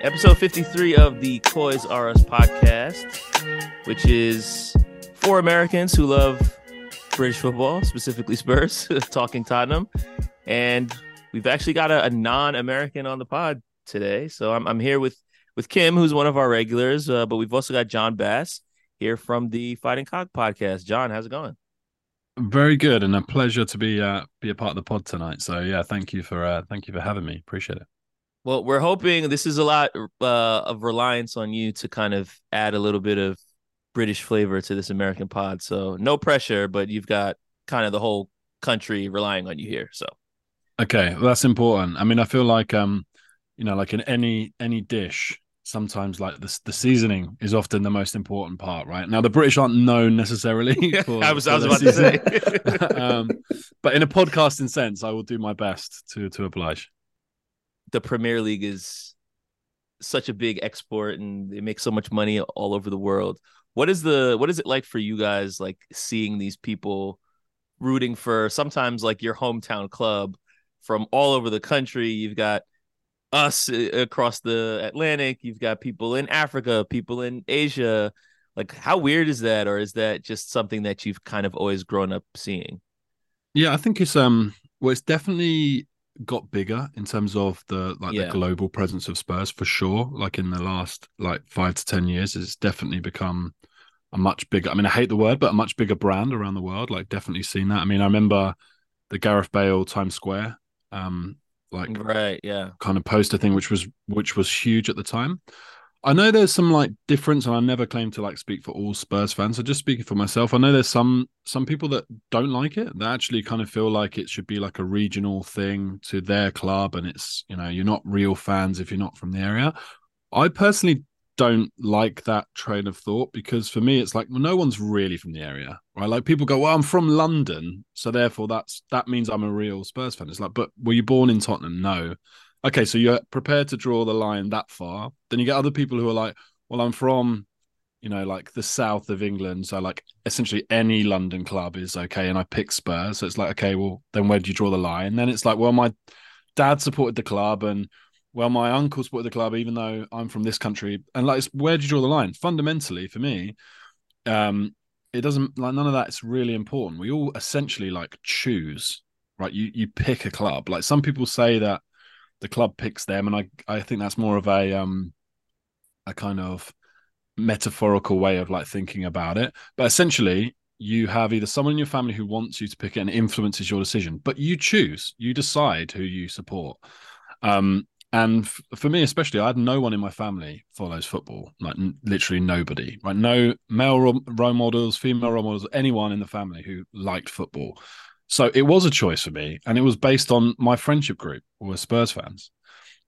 Episode 53 of the Coys R Us podcast, which is for Americans who love British football, specifically Spurs, talking Tottenham. And we've actually got a, a non-American on the pod today. So I'm, I'm here with with Kim, who's one of our regulars, uh, but we've also got Jon Bass here from the Fighting Cock podcast. Jon, how's it going? Very good, and a pleasure to be uh, be a part of the pod tonight. So yeah, thank you for uh, thank you for having me. Appreciate it. Well, we're hoping this is a lot uh, of reliance on you to kind of add a little bit of British flavor to this American pod. So no pressure, but you've got kind of the whole country relying on you here. So okay, well, that's important. I mean, I feel like um, you know, like in any any dish, sometimes like the the seasoning is often the most important part, right? Now the British aren't known necessarily. For, I was I was about seasoning. to say, um, but in a podcasting sense, I will do my best to to oblige. The Premier League is such a big export, and they make so much money all over the world what is the what is it like for you guys like seeing these people rooting for sometimes like your hometown club from all over the country you've got us uh, across the atlantic you've got people in africa people in asia like how weird is that or is that just something that you've kind of always grown up seeing yeah i think it's um well it's definitely got bigger in terms of the like yeah. the global presence of spurs for sure like in the last like five to ten years it's definitely become a much bigger. I mean, I hate the word, but a much bigger brand around the world. Like, definitely seen that. I mean, I remember the Gareth Bale Times Square, um, like right, yeah, kind of poster thing, which was which was huge at the time. I know there's some like difference, and I never claim to like speak for all Spurs fans. So just speaking for myself, I know there's some some people that don't like it. They actually kind of feel like it should be like a regional thing to their club, and it's you know you're not real fans if you're not from the area. I personally don't like that train of thought because for me it's like well, no one's really from the area right? Like people go well i'm from london so therefore that's that means i'm a real spurs fan. It's like but were you born in tottenham? No. Okay so you're prepared to draw the line that far. Then you get other people who are like well i'm from you know like the south of england so like essentially any london club is okay and i pick spurs. So it's like okay well then where do you draw the line? Then it's like well my dad supported the club and well, my uncle supported the club, even though I'm from this country. And like, where do you draw the line? Fundamentally, for me, um, it doesn't like none of that's really important. We all essentially like choose, right? You you pick a club. Like some people say that the club picks them, and I I think that's more of a um a kind of metaphorical way of like thinking about it. But essentially, you have either someone in your family who wants you to pick it and influences your decision, but you choose, you decide who you support. Um, and f- for me, especially, I had no one in my family follows football, like n- literally nobody, right? No male ro- role models, female role models, anyone in the family who liked football. So it was a choice for me, and it was based on my friendship group were Spurs fans.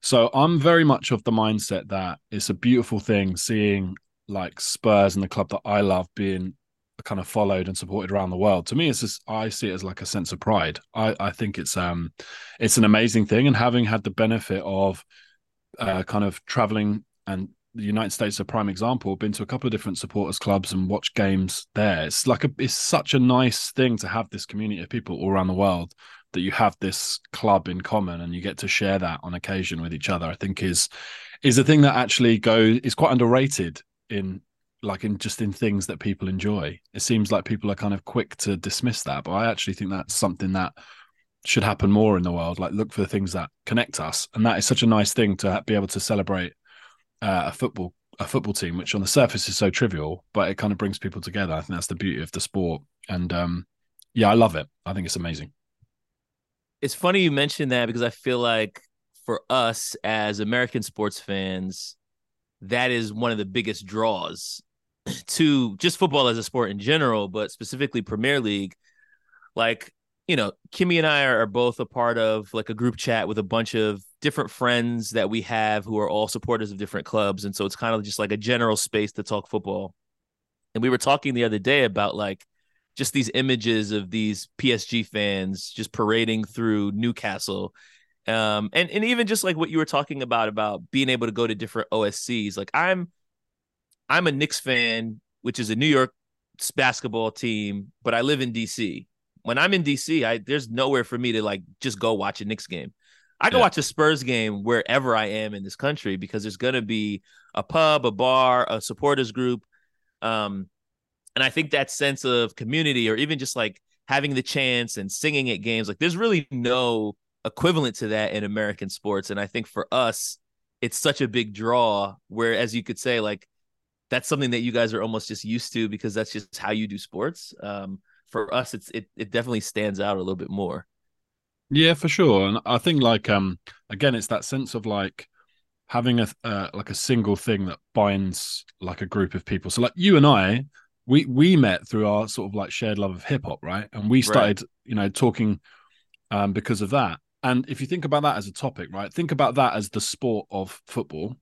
So I'm very much of the mindset that it's a beautiful thing seeing like Spurs and the club that I love being kind of followed and supported around the world. To me, it's just I see it as like a sense of pride. I I think it's um it's an amazing thing, and having had the benefit of uh, kind of traveling and the United States a prime example. Been to a couple of different supporters clubs and watched games there. It's like a it's such a nice thing to have this community of people all around the world that you have this club in common and you get to share that on occasion with each other. I think is is a thing that actually go is quite underrated in like in just in things that people enjoy. It seems like people are kind of quick to dismiss that, but I actually think that's something that should happen more in the world. Like look for the things that connect us, and that is such a nice thing to be able to celebrate uh, a football a football team, which on the surface is so trivial, but it kind of brings people together. I think that's the beauty of the sport, and um, yeah, I love it. I think it's amazing. It's funny you mentioned that because I feel like for us as American sports fans, that is one of the biggest draws to just football as a sport in general, but specifically Premier League, like you know, Kimmy and I are, both a part of like a group chat with a bunch of different friends that we have who are all supporters of different clubs, and so it's kind of just like a general space to talk football. And we were talking the other day about like just these images of these PSG fans just parading through Newcastle um and and even just like what you were talking about about being able to go to different OSCs like I'm I'm a Knicks fan, which is a New York basketball team, but I live in DC. when I'm in DC, I there's nowhere for me to like just go watch a Knicks game. I can Yeah. watch a Spurs game wherever I am in this country because there's gonna be a pub, a bar, a supporters group. Um, and I think that sense of community or even just like having the chance and singing at games, like there's really no equivalent to that in American sports. And I think for us, it's such a big draw where as you could say, like that's something that you guys are almost just used to because that's just how you do sports. Um, for us, it's it it definitely stands out a little bit more. Yeah, for sure. And I think like um again, it's that sense of like having a uh, like a single thing that binds like a group of people. So like you and I, we we met through our sort of like shared love of hip hop, right? And we started, you know, talking um because of that. And if you think about that as a topic, right? Think about that as the sport of football.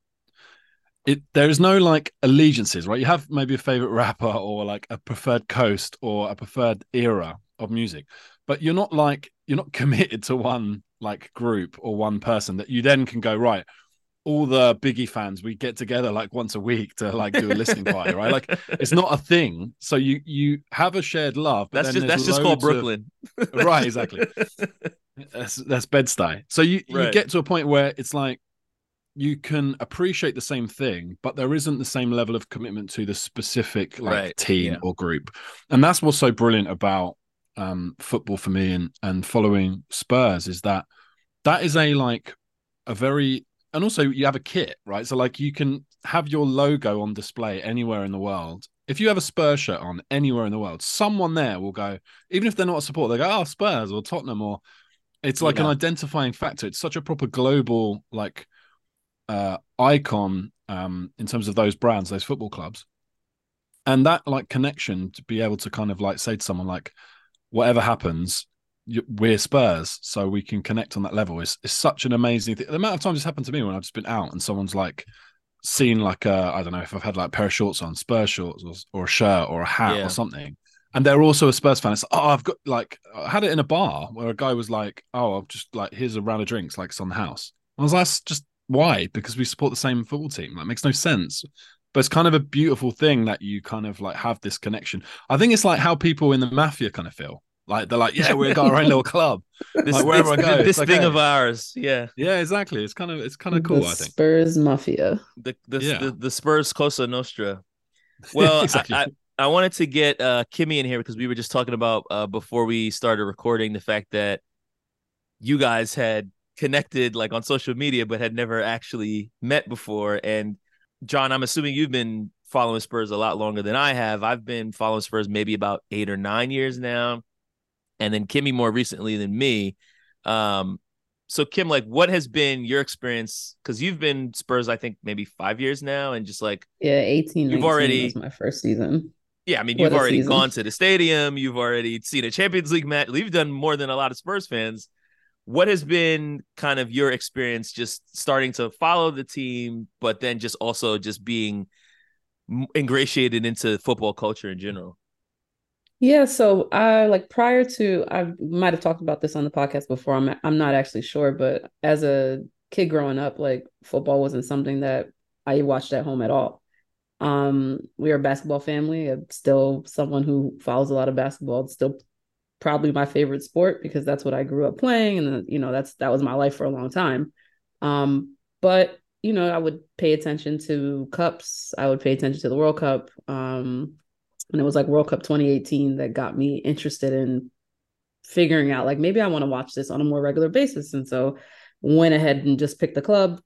It there is no like allegiances, right? You have maybe a favorite rapper or like a preferred coast or a preferred era of music, but you're not like you're not committed to one like group or one person that you then can go right all the biggie fans we get together like once a week to like do a listening party right like it's not a thing so you you have a shared love but that's just that's just called loads of- Brooklyn. right exactly that's, that's bed-stuy so you you Right. get to a point where it's like you can appreciate the same thing but there isn't the same level of commitment to the specific like Right, team yeah. or group. And that's what's so brilliant about um football for me and and following spurs is that that is a like a very and also you have a kit right? So like you can have your logo on display anywhere in the world. If you have a spurs shirt on anywhere in the world someone there will go even if they're not a supporter they go oh spurs or tottenham or it's like an identifying factor. It's such a proper global like uh icon um in terms of those brands those football clubs and that like connection to be able to kind of like say to someone like whatever happens we're spurs so we can connect on that level is, is such an amazing thing the amount of times it's happened to me when i've just been out and someone's like seen like a i don't know if i've had like a pair of shorts on spurs shorts or, or a shirt or a hat Yeah. or something and they're also a Spurs fan. It's oh, I've got like I had it in a bar where a guy was like, "Oh, I've just like here's a round of drinks, like it's on the house." I was like, "That's just why?" Because we support the same football team. That makes no sense. But it's kind of a beautiful thing that you kind of like have this connection. I think it's like how people in the mafia kind of feel. Like they're like, "Yeah, we've got our own little club." This, Like, wherever this, I go, this it's thing hey. of ours, yeah. Yeah, exactly. It's kind of it's kind of cool. the I think. Spurs Mafia. The the Yeah. the, the Spurs Cosa Nostra. Well, exactly. I, I, I wanted to get uh, Kimmy in here because we were just talking about uh, before we started recording the fact that you guys had connected like on social media but had never actually met before. And Jon, I'm assuming you've been following Spurs a lot longer than I have. I've been following Spurs maybe about eight or nine years now, and then Kimmy more recently than me. Um, so Kim, like, what has been your experience? Because you've been Spurs, I think maybe five years now, and just like Yeah, 18 You've already- was my first season. yeah, I mean, you've already season. gone to the stadium. You've already seen a Champions League match. You've done more than a lot of Spurs fans. What has been kind of your experience just starting to follow the team, but then just also just being ingratiated into football culture in general? Yeah, so I like prior to I might have talked about this on the podcast before. I'm I'm not actually sure, but as a kid growing up, like football wasn't something that I watched at home at all. Um, we are a basketball family. I'm still someone who follows a lot of basketball. Still probably my favorite sport because that's what I grew up playing, and you know that's that was my life for a long time. Um, but you know, I would pay attention to cups. I would pay attention to the World Cup. Um, and it was like World Cup 2018 that got me interested in figuring out like maybe I want to watch this on a more regular basis. And so went ahead and just picked the club.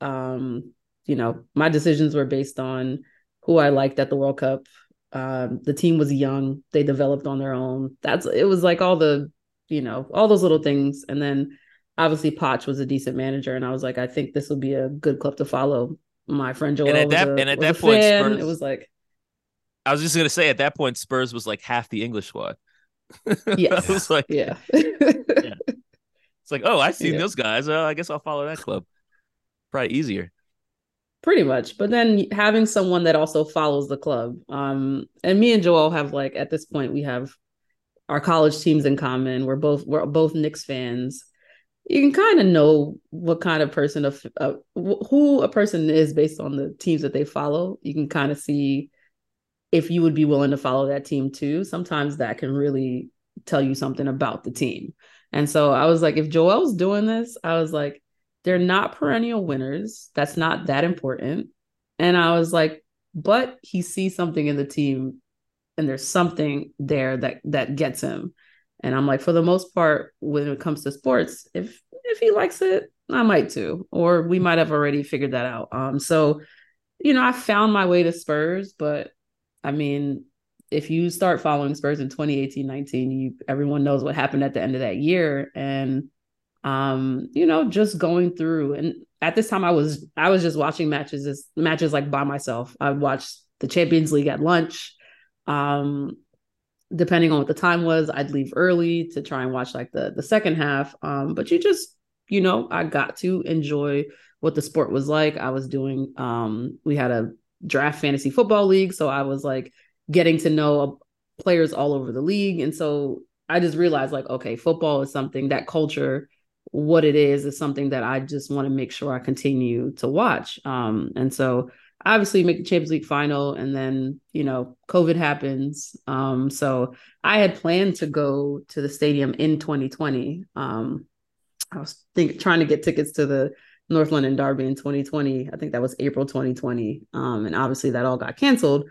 Um, you know, my decisions were based on who I liked at the World Cup. Um, the team was young, they developed on their own. That's it was like all the, you know, all those little things. And then obviously Poch was a decent manager, and I was like, I think this would be a good club to follow. My friend Joel And at was that- a- and at that point. Spurs- it was like I was just gonna say at that point, Spurs was like half the English squad. Yes. I was like, yeah. it's like, oh, I've seen Yeah. those guys. Uh, I guess I'll follow that club. Probably easier. Pretty much. But then having someone that also follows the club. Um, and me and Joel have like at this point we have our college teams in common. We're both we're both Knicks fans. You can kind of know what kind of person of uh, who a person is based on the teams that they follow. You can kind of see if you would be willing to follow that team too. Sometimes that can really tell you something about the team. And so I was like, if Joel's doing this, I was like, they're not perennial winners. That's not that important. And I was like, but he sees something in the team and there's something there that that gets him. And I'm like, for the most part, when it comes to sports, if if he likes it, I might too, or we might have already figured that out. Um, so you know, I found my way to Spurs, but I mean, if you start following Spurs in 2018, 19, you everyone knows what happened at the end of that year. And um, you know, just going through and at this time I was I was just watching matches matches like by myself. I watched the Champions League at lunch. Um, depending on what the time was, I'd leave early to try and watch like the the second half. Um, but you just, you know, I got to enjoy what the sport was like. I was doing um we had a draft fantasy football league, so I was like getting to know players all over the league and so I just realized like okay, football is something that culture what it is is something that I just want to make sure I continue to watch. Um and so obviously make the Champions League final and then, you know, COVID happens. Um so I had planned to go to the stadium in 2020. Um I was think trying to get tickets to the North London Derby in 2020. I think that was April 2020. Um, and obviously that all got canceled.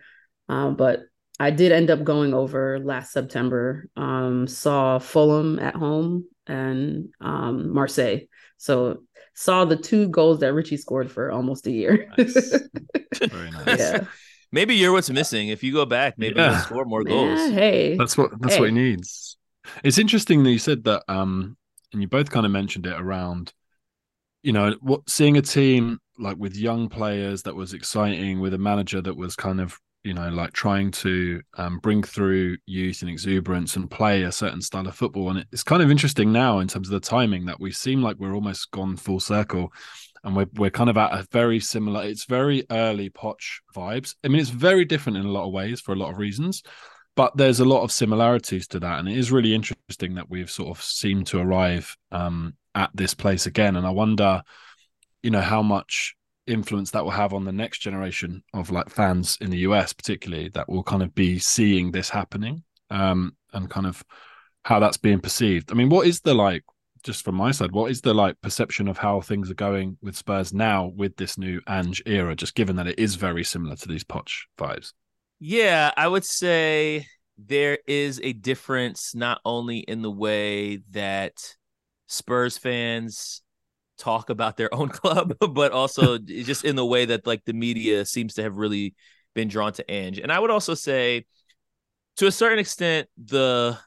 Um, but I did end up going over last September, um, saw Fulham at home and um, Marseille. So saw the two goals that Richie scored for almost a year. Nice. Very nice. yeah. Maybe you're what's missing. If you go back, maybe Yeah. you'll score more goals. Yeah, hey. That's what that's what he needs. It's interesting that you said that, um, and you both kind of mentioned it around, you know, what seeing a team like with young players that was exciting, with a manager that was kind of, you know, like trying to um, bring through youth and exuberance and play a certain style of football. And it's kind of interesting now in terms of the timing that we seem like we're almost gone full circle. And we're we're kind of at a very similar. It's very early Poch vibes. I mean, it's very different in a lot of ways for a lot of reasons but there's a lot of similarities to that and it is really interesting that we've sort of seemed to arrive um, at this place again and i wonder you know how much influence that will have on the next generation of like fans in the us particularly that will kind of be seeing this happening um, and kind of how that's being perceived. I mean what is the like just from my side what is the like perception of how things are going with spurs now with this new ange era just given that it is very similar to these poch vibes? Yeah, I would say there is a difference not only in the way that Spurs fans talk about their own club, but also just in the way that like the media seems to have really been drawn to Ange. And I would also say to a certain extent the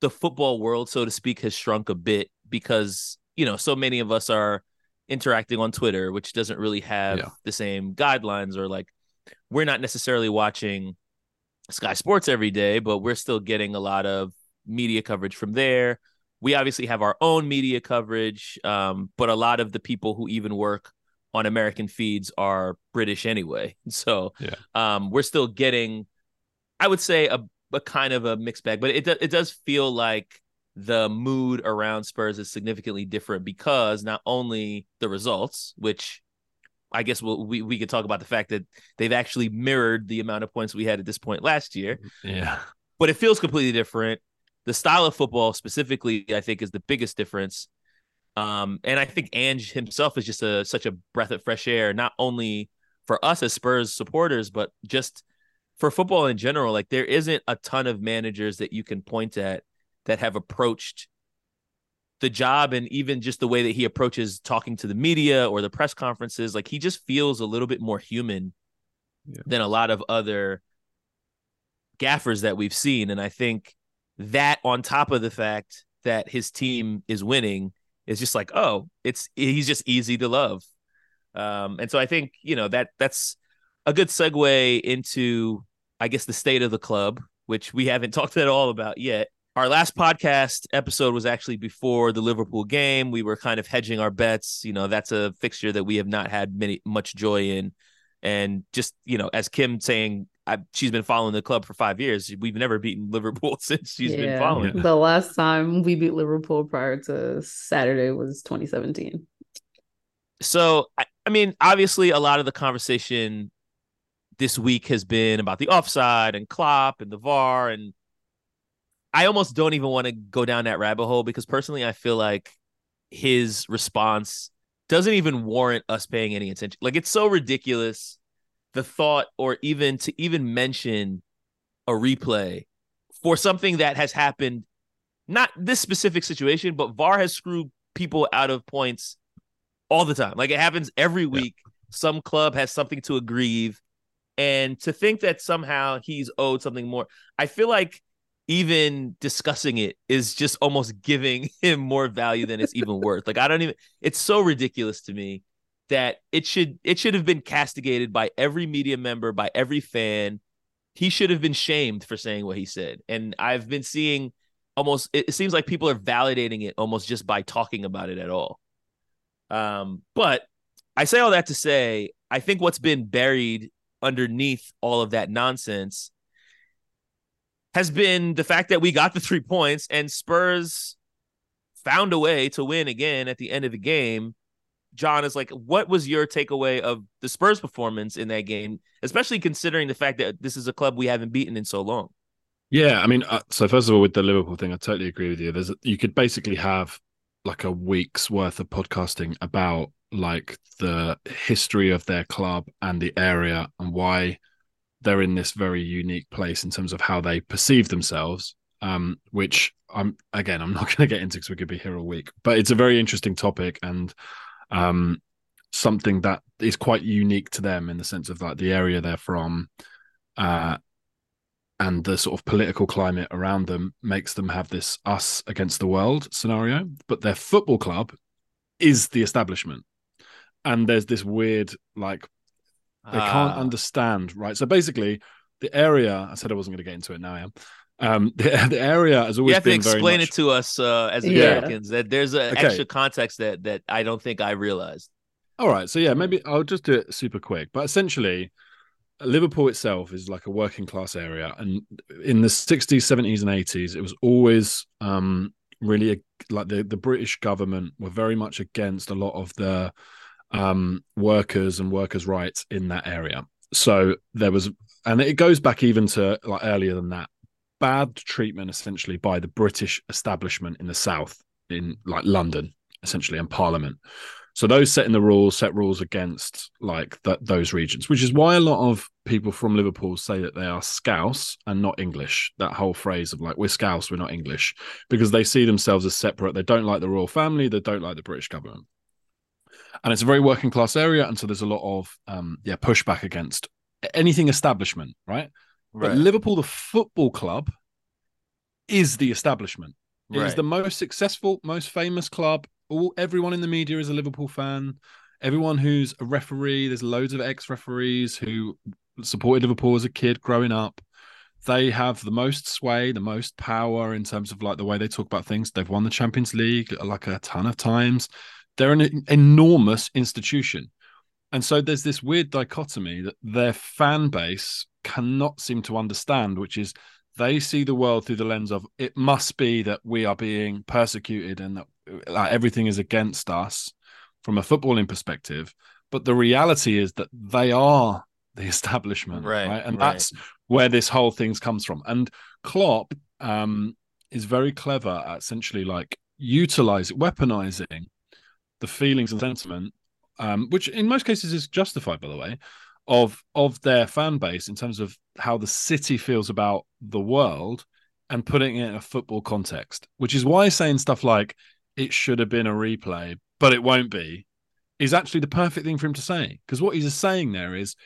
the football world so to speak has shrunk a bit because, you know, so many of us are interacting on Twitter, which doesn't really have Yeah. the same guidelines or like we're not necessarily watching Sky Sports every day, but we're still getting a lot of media coverage from there. We obviously have our own media coverage, um, but a lot of the people who even work on American feeds are British anyway. So Yeah. um, we're still getting, I would say, a, a kind of a mixed bag, but it, do- it does feel like the mood around Spurs is significantly different because not only the results, which I guess we'll, we we could talk about the fact that they've actually mirrored the amount of points we had at this point last year, yeah but it feels completely different. The style of football specifically, I think, is the biggest difference. Um, and I think Ange himself is just a such a breath of fresh air, not only for us as Spurs supporters, but just for football in general. Like there isn't a ton of managers that you can point at that have approached the job and even just the way that he approaches talking to the media or the press conferences like he just feels a little bit more human Yeah. than a lot of other gaffers that we've seen and i think that on top of the fact that his team is winning is just like oh it's he's just easy to love um and so i think you know that that's a good segue into i guess the state of the club which we haven't talked at all about yet our last podcast episode was actually before the Liverpool game. We were kind of hedging our bets. You know, that's a fixture that we have not had many much joy in. And just, you know, as Kim saying, I, she's been following the club for five years. We've never beaten Liverpool since she's been following. Yeah. The last time we beat Liverpool prior to Saturday was 2017. So, I, I mean, obviously, a lot of the conversation this week has been about the offside and Klopp and the VAR and I almost don't even want to go down that rabbit hole because personally, I feel like his response doesn't even warrant us paying any attention. Like it's so ridiculous the thought or even to even mention a replay for something that has happened not this specific situation, but VAR has screwed people out of points all the time. Like it happens every week. Yeah. Some club has something to aggrieve. And to think that somehow he's owed something more, I feel like even discussing it is just almost giving him more value than it's even worth. Like I don't even it's so ridiculous to me that it should it should have been castigated by every media member, by every fan. He should have been shamed for saying what he said. And I've been seeing almost it seems like people are validating it almost just by talking about it at all. Um, but I say all that to say, I think what's been buried underneath all of that nonsense has been the fact that we got the three points and Spurs found a way to win again at the end of the game. Jon is like, what was your takeaway of the Spurs performance in that game, especially considering the fact that this is a club we haven't beaten in so long? Yeah, I mean, uh, so first of all, with the Liverpool thing, I totally agree with you. There's you could basically have like a week's worth of podcasting about like the history of their club and the area and why they're in this very unique place in terms of how they perceive themselves. Um, which I'm again, I'm not going to get into because we could be here all week, but it's a very interesting topic and um, something that is quite unique to them in the sense of like the area they're from. Uh, and the sort of political climate around them makes them have this us against the world scenario but their football club is the establishment and there's this weird like they can't ah. understand right so basically the area i said i wasn't going to get into it now i am um the, the area has always been. you have to explain much... it to us uh, as americans yeah. that there's an okay. extra context that that i don't think i realized all right so yeah maybe i'll just do it super quick but essentially Liverpool itself is like a working class area, and in the 60s, 70s, and 80s, it was always um, really a, like the the British government were very much against a lot of the um, workers and workers' rights in that area. So there was, and it goes back even to like earlier than that, bad treatment essentially by the British establishment in the South, in like London, essentially, and Parliament. So those setting the rules set rules against like that those regions, which is why a lot of people from Liverpool say that they are Scouse and not English. That whole phrase of like we're Scouse, we're not English, because they see themselves as separate. They don't like the royal family. They don't like the British government, and it's a very working class area, and so there's a lot of um, yeah pushback against anything establishment, right? Right? But Liverpool, the football club, is the establishment. It right. is the most successful, most famous club all everyone in the media is a Liverpool fan. Everyone who's a referee, there's loads of ex-referees who supported Liverpool as a kid growing up. They have the most sway, the most power in terms of like the way they talk about things. They've won the Champions League uh, like a ton of times. They're an enormous institution. And so there's this weird dichotomy that their fan base cannot seem to understand, which is they see the world through the lens of it must be that we are being persecuted and that like everything is against us from a footballing perspective. But the reality is that they are the establishment, right? right? And right. that's where this whole thing comes from. And Klopp um, is very clever at essentially like utilizing, weaponizing the feelings and sentiment, um, which in most cases is justified, by the way, of of their fan base in terms of how the city feels about the world and putting it in a football context. Which is why saying stuff like it should have been a replay, but it won't be, is actually the perfect thing for him to say. Because what he's saying there is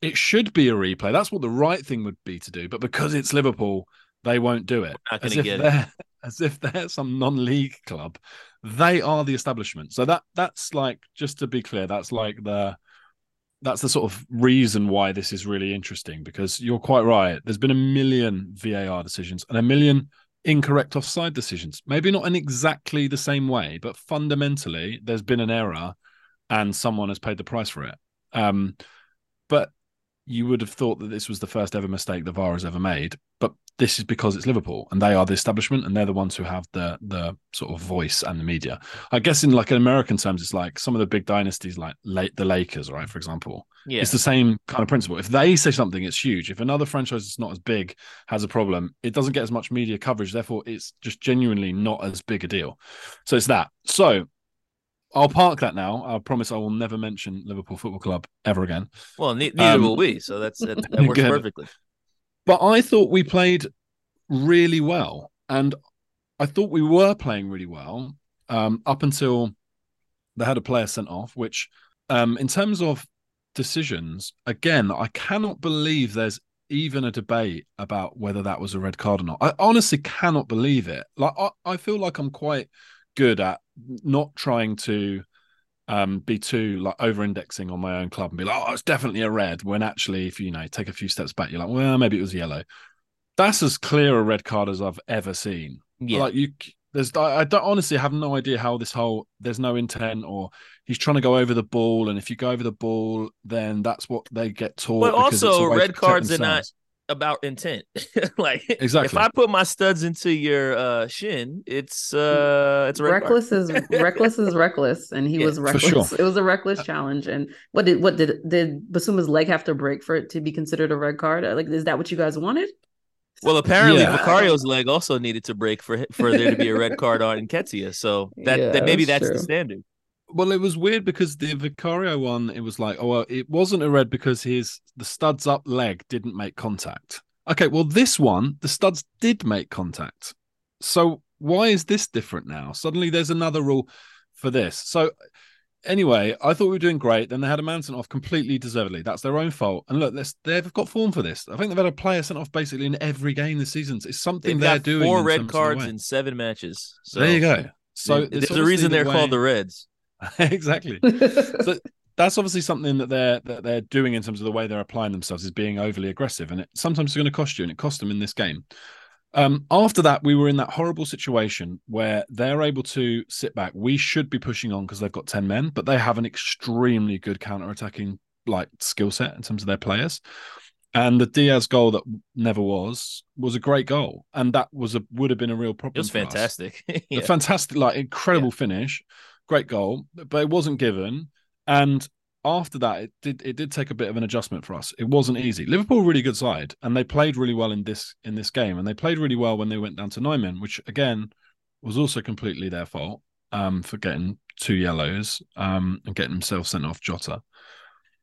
it should be a replay. That's what the right thing would be to do. But because it's Liverpool, they won't do it. As if, they're, as if they're some non-league club. They are the establishment. So that that's like just to be clear, that's like the that's the sort of reason why this is really interesting because you're quite right. There's been a million VAR decisions and a million incorrect offside decisions. Maybe not in exactly the same way, but fundamentally, there's been an error and someone has paid the price for it. Um, but you would have thought that this was the first ever mistake the VAR has ever made. But this is because it's Liverpool and they are the establishment and they're the ones who have the the sort of voice and the media. I guess in like in American terms, it's like some of the big dynasties, like the Lakers, right? For example, yeah. it's the same kind of principle. If they say something, it's huge. If another franchise that's not as big has a problem, it doesn't get as much media coverage. Therefore, it's just genuinely not as big a deal. So it's that. So I'll park that now. I promise I will never mention Liverpool Football Club ever again. Well, ne- neither um, will we. So that's that, that works good. perfectly. But I thought we played really well, and I thought we were playing really well um, up until they had a player sent off. Which, um, in terms of decisions, again, I cannot believe there's even a debate about whether that was a red card or not. I honestly cannot believe it. Like I, I feel like I'm quite good at not trying to um, be too like over indexing on my own club and be like, oh, it's definitely a red. When actually, if you, know take a few steps back, you're like, well, maybe it was yellow. That's as clear a red card as I've ever seen. Yeah. Like you, there's I don't honestly have no idea how this whole there's no intent or he's trying to go over the ball, and if you go over the ball, then that's what they get taught. But also, red cards are not about intent. like exactly. If I put my studs into your uh, shin, it's uh it's reckless is reckless is reckless, and he yeah, was reckless. Sure. It was a reckless challenge. And what did what did did Bissouma's leg have to break for it to be considered a red card? Like, is that what you guys wanted? Well, apparently yeah. Vicario's leg also needed to break for for there to be a red card on Nketiah. So that, yeah, that maybe that's, that's the standard well, it was weird because the Vicario one, it was like, oh, well, it wasn't a red because his the studs up leg didn't make contact. Okay, well, this one, the studs did make contact. So why is this different now? Suddenly, there's another rule for this. So anyway, I thought we were doing great. Then they had a man sent off completely deservedly. That's their own fault. And look, they've got form for this. I think they've had a player sent off basically in every game this season. It's something they're doing. Four red cards in seven matches. So there you go. So there's a reason they're way... called the Reds. exactly. so that's obviously something that they're that they're doing in terms of the way they're applying themselves is being overly aggressive, and it sometimes it's going to cost you, and it cost them in this game. Um, after that, we were in that horrible situation where they're able to sit back. We should be pushing on because they've got ten men, but they have an extremely good counter-attacking like skill set in terms of their players. And the Diaz goal that never was was a great goal, and that was a would have been a real problem. It was fantastic, yeah. a fantastic, like incredible yeah. finish great goal, but it wasn't given. And after that, it did it did take a bit of an adjustment for us. It wasn't easy. Liverpool really good side, and they played really well in this in this game, and they played really well when they went down to men, which again was also completely their fault um, for getting two yellows um, and getting themselves sent off Jota.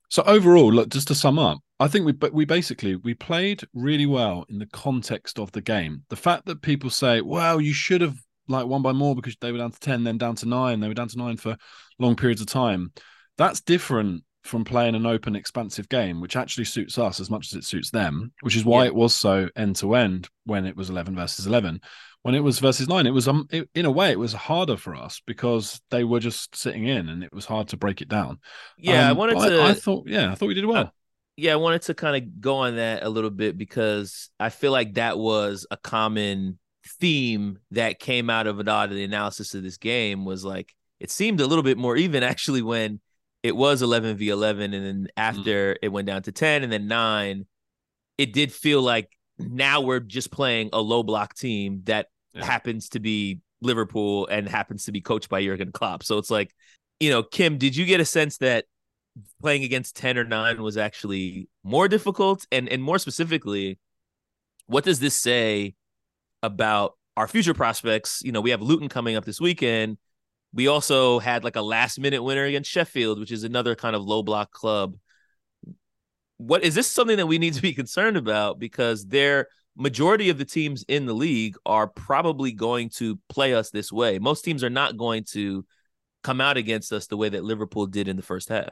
So overall, look, just to sum up, I think we but we basically we played really well in the context of the game. The fact that people say, "Well, you should have like won by more because they were down to 10, then down to nine. They were down to nine for long periods of time. That's different from playing an open, expansive game, which actually suits us as much as it suits them, which is why yeah. it was so end to end when it was 11 versus 11. When it was versus nine, it was, um, it, in a way, it was harder for us because they were just sitting in and it was hard to break it down. Yeah, um, I wanted to. I, I, thought, yeah, I thought we did well. Uh, yeah, I wanted to kind of go on that a little bit because I feel like that was a common theme that came out of a lot of the analysis of this game was like it seemed a little bit more even actually when it was 11 v 11 and then after mm. it went down to 10 and then 9 it did feel like now we're just playing a low block team that yeah. happens to be Liverpool and happens to be coached by Jurgen Klopp so it's like you know Kim did you get a sense that playing against 10 or 9 was actually more difficult and and more specifically what does this say about our future prospects. You know, we have Luton coming up this weekend. We also had like a last minute winner against Sheffield, which is another kind of low block club. What is this something that we need to be concerned about? Because their majority of the teams in the league are probably going to play us this way. Most teams are not going to come out against us the way that Liverpool did in the first half.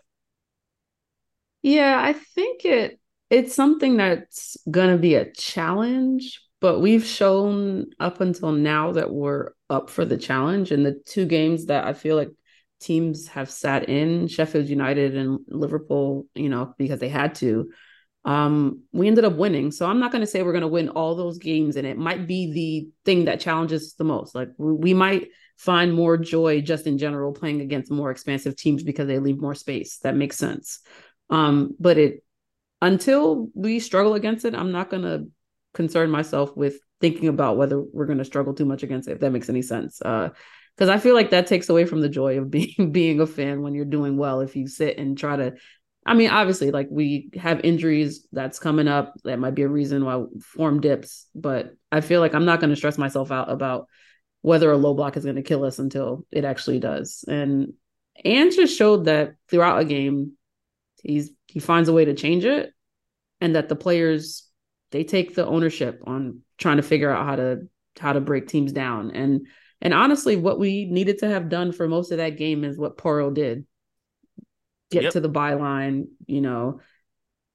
Yeah, I think it it's something that's going to be a challenge, but we've shown up until now that we're up for the challenge. And the two games that I feel like teams have sat in, Sheffield United and Liverpool, you know, because they had to, um, we ended up winning. So I'm not going to say we're going to win all those games. And it might be the thing that challenges the most. Like we, we might find more joy just in general playing against more expansive teams because they leave more space. That makes sense. Um, but it until we struggle against it, I'm not gonna concern myself with thinking about whether we're gonna struggle too much against it, if that makes any sense. Uh because I feel like that takes away from the joy of being being a fan when you're doing well. If you sit and try to I mean, obviously, like we have injuries that's coming up. That might be a reason why form dips. But I feel like I'm not going to stress myself out about whether a low block is going to kill us until it actually does. And and just showed that throughout a game, he's he finds a way to change it, and that the players they take the ownership on trying to figure out how to how to break teams down. And and honestly, what we needed to have done for most of that game is what Porro did get yep. to the byline, you know,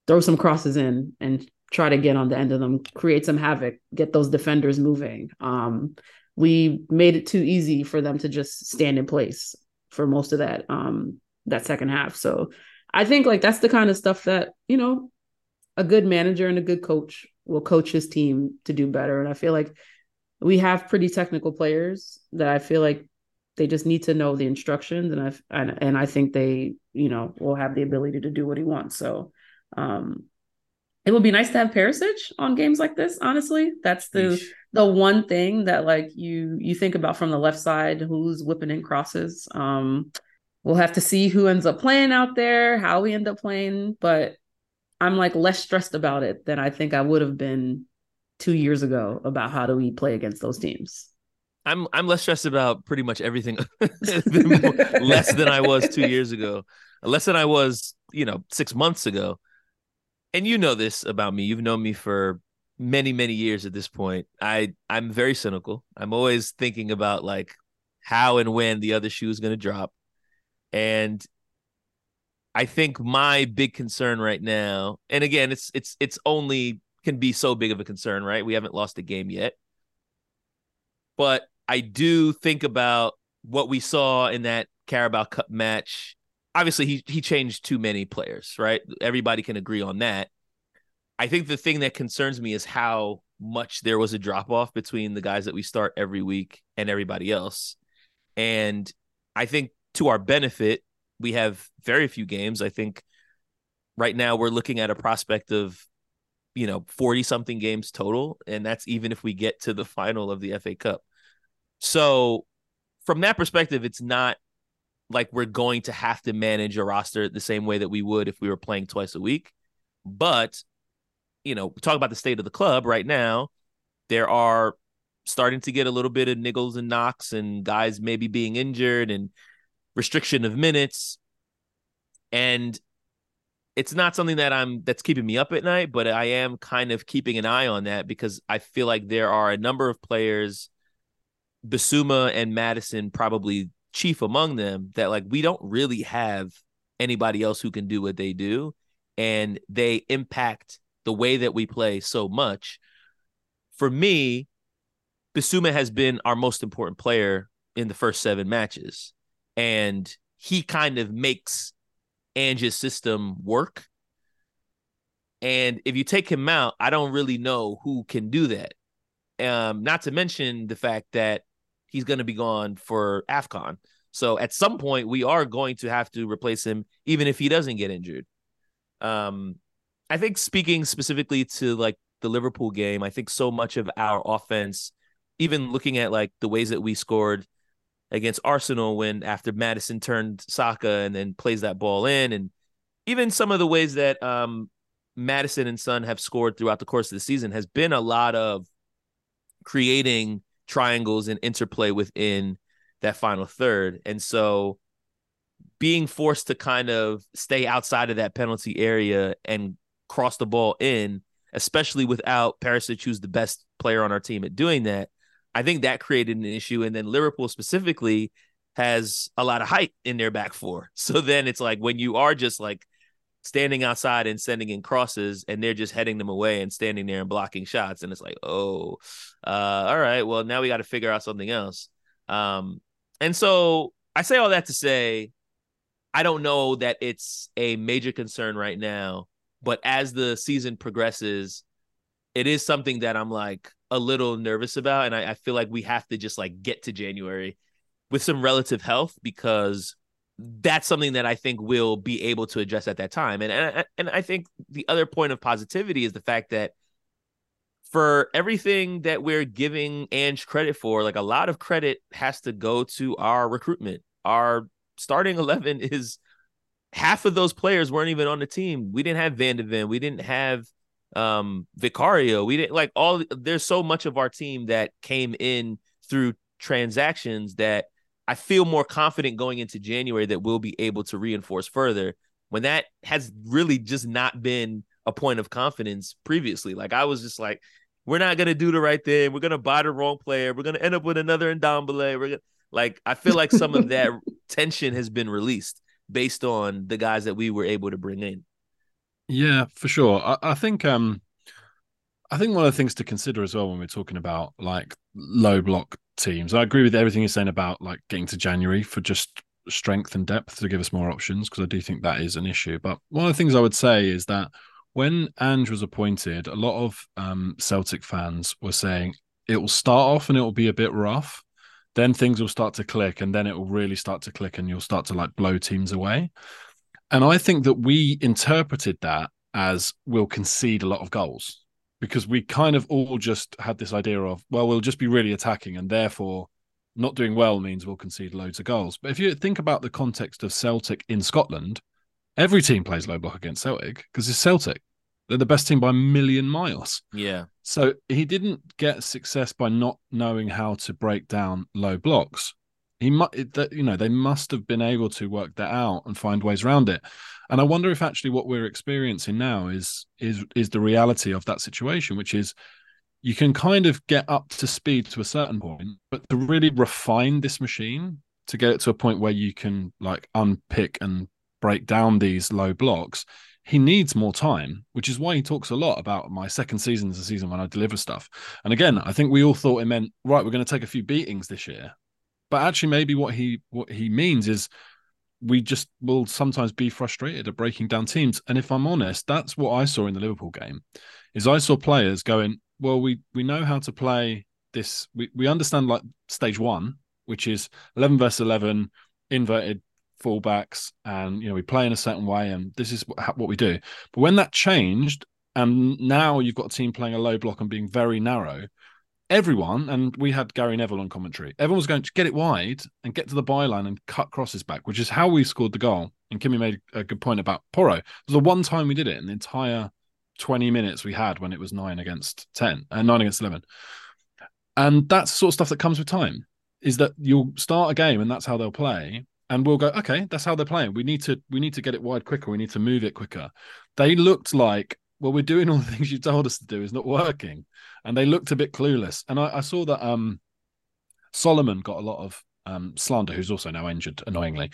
throw some crosses in and try to get on the end of them, create some havoc, get those defenders moving. Um, we made it too easy for them to just stand in place for most of that um that second half. So I think like that's the kind of stuff that, you know, a good manager and a good coach will coach his team to do better. And I feel like we have pretty technical players that I feel like they just need to know the instructions. And I and, and I think they you know will have the ability to do what he wants. So um it would be nice to have Perisic on games like this honestly. That's the Eesh. the one thing that like you you think about from the left side who's whipping in crosses. Um we'll have to see who ends up playing out there how we end up playing. But I'm like less stressed about it than I think I would have been 2 years ago about how do we play against those teams I'm I'm less stressed about pretty much everything less than I was two years ago, less than I was, you know, six months ago. And you know this about me. You've known me for many, many years at this point. I I'm very cynical. I'm always thinking about like how and when the other shoe is going to drop. And I think my big concern right now, and again, it's it's it's only can be so big of a concern, right? We haven't lost a game yet. But I do think about what we saw in that Carabao Cup match. Obviously, he he changed too many players, right? Everybody can agree on that. I think the thing that concerns me is how much there was a drop off between the guys that we start every week and everybody else. And I think to our benefit, we have very few games. I think right now we're looking at a prospect of, you know, 40 something games total. And that's even if we get to the final of the FA Cup. So from that perspective, it's not like we're going to have to manage a roster the same way that we would if we were playing twice a week. But, you know, talk about the state of the club right now. There are starting to get a little bit of niggles and knocks and guys maybe being injured and restriction of minutes. And it's not something that I'm that's keeping me up at night, but I am kind of keeping an eye on that because I feel like there are a number of players Bissouma and Maddison probably chief among them that like we don't really have anybody else who can do what they do and they impact the way that we play so much. For me, Bissouma has been our most important player in the first seven matches. And he kind of makes Ange's system work. And if you take him out, I don't really know who can do that. Um, not to mention the fact that he's going to be gone for AFCON. So at some point, we are going to have to replace him, even if he doesn't get injured. Um, I think speaking specifically to like the Liverpool game, I think so much of our offense, even looking at like the ways that we scored against Arsenal when after Maddison turned Saka and then plays that ball in, and even some of the ways that um, Maddison and Son have scored throughout the course of the season has been a lot of creating triangles and interplay within that final third. And so being forced to kind of stay outside of that penalty area and cross the ball in, especially without Perisic, who's the best player on our team at doing that, I think that created an issue. And then Liverpool specifically has a lot of height in their back four. So then it's like when you are just like standing outside and sending in crosses and they're just heading them away and standing there and blocking shots and it's like oh uh, all right well now we got to figure out something else um, and so i say all that to say i don't know that it's a major concern right now but as the season progresses it is something that i'm like a little nervous about and I, I feel like we have to just like get to january with some relative health because that's something that I think we'll be able to address at that time. And and and I think the other point of positivity is the fact that for everything that we're giving Ange credit for, like a lot of credit has to go to our recruitment. Our starting 11 is half of those players weren't even on the team. We didn't have Van de Ven. We didn't have um Vicario. We didn't like all there's so much of our team that came in through transactions that I feel more confident going into January that we'll be able to reinforce further when that has really just not been a point of confidence previously. Like I was just like, we're not gonna do the right thing. We're gonna buy the wrong player. We're gonna end up with another Ndombele. We're gonna like I feel like some of that tension has been released based on the guys that we were able to bring in. Yeah, for sure. I, I think um I think one of the things to consider as well when we're talking about like low block teams. I agree with everything you're saying about like getting to January for just strength and depth to give us more options because I do think that is an issue. But one of the things I would say is that when Ange was appointed, a lot of um, Celtic fans were saying it will start off and it will be a bit rough. Then things will start to click, and then it will really start to click, and you'll start to like blow teams away. And I think that we interpreted that as we'll concede a lot of goals because we kind of all just had this idea of, well, we'll just be really attacking and therefore not doing well means we'll concede loads of goals. But if you think about the context of Celtic in Scotland, every team plays low block against Celtic because it's Celtic. They're the best team by a million miles. Yeah. So he didn't get success by not knowing how to break down low blocks. He might that you know, they must have been able to work that out and find ways around it. And I wonder if actually what we're experiencing now is is is the reality of that situation, which is you can kind of get up to speed to a certain point, but to really refine this machine to get it to a point where you can like unpick and break down these low blocks, he needs more time, which is why he talks a lot about my second season is the season when I deliver stuff. And again, I think we all thought it meant right, we're going to take a few beatings this year, but actually, maybe what he what he means is we just will sometimes be frustrated at breaking down teams. And if I'm honest, that's what I saw in the Liverpool game. Is I saw players going, well, we we know how to play this. We we understand like stage one, which is eleven versus eleven, inverted fullbacks, and you know we play in a certain way, and this is what, what we do. But when that changed, and now you've got a team playing a low block and being very narrow, everyone, and we had Gary Neville on commentary, everyone was going to get it wide and get to the byline and cut crosses back, which is how we scored the goal. And Kimmy made a good point about Porro. It was the one time we did it in the entire 20 minutes we had when it was nine against 10 and uh, nine against 11. And that's the sort of stuff that comes with time is that you'll start a game and that's how they'll play. And we'll go, okay, that's how they're playing. We need to we need to get it wide quicker. We need to move it quicker. They looked like well, we're doing all the things you told us to do is not working. And they looked a bit clueless. And I, I saw that um, Solomon got a lot of um, slander, who's also now injured, annoyingly,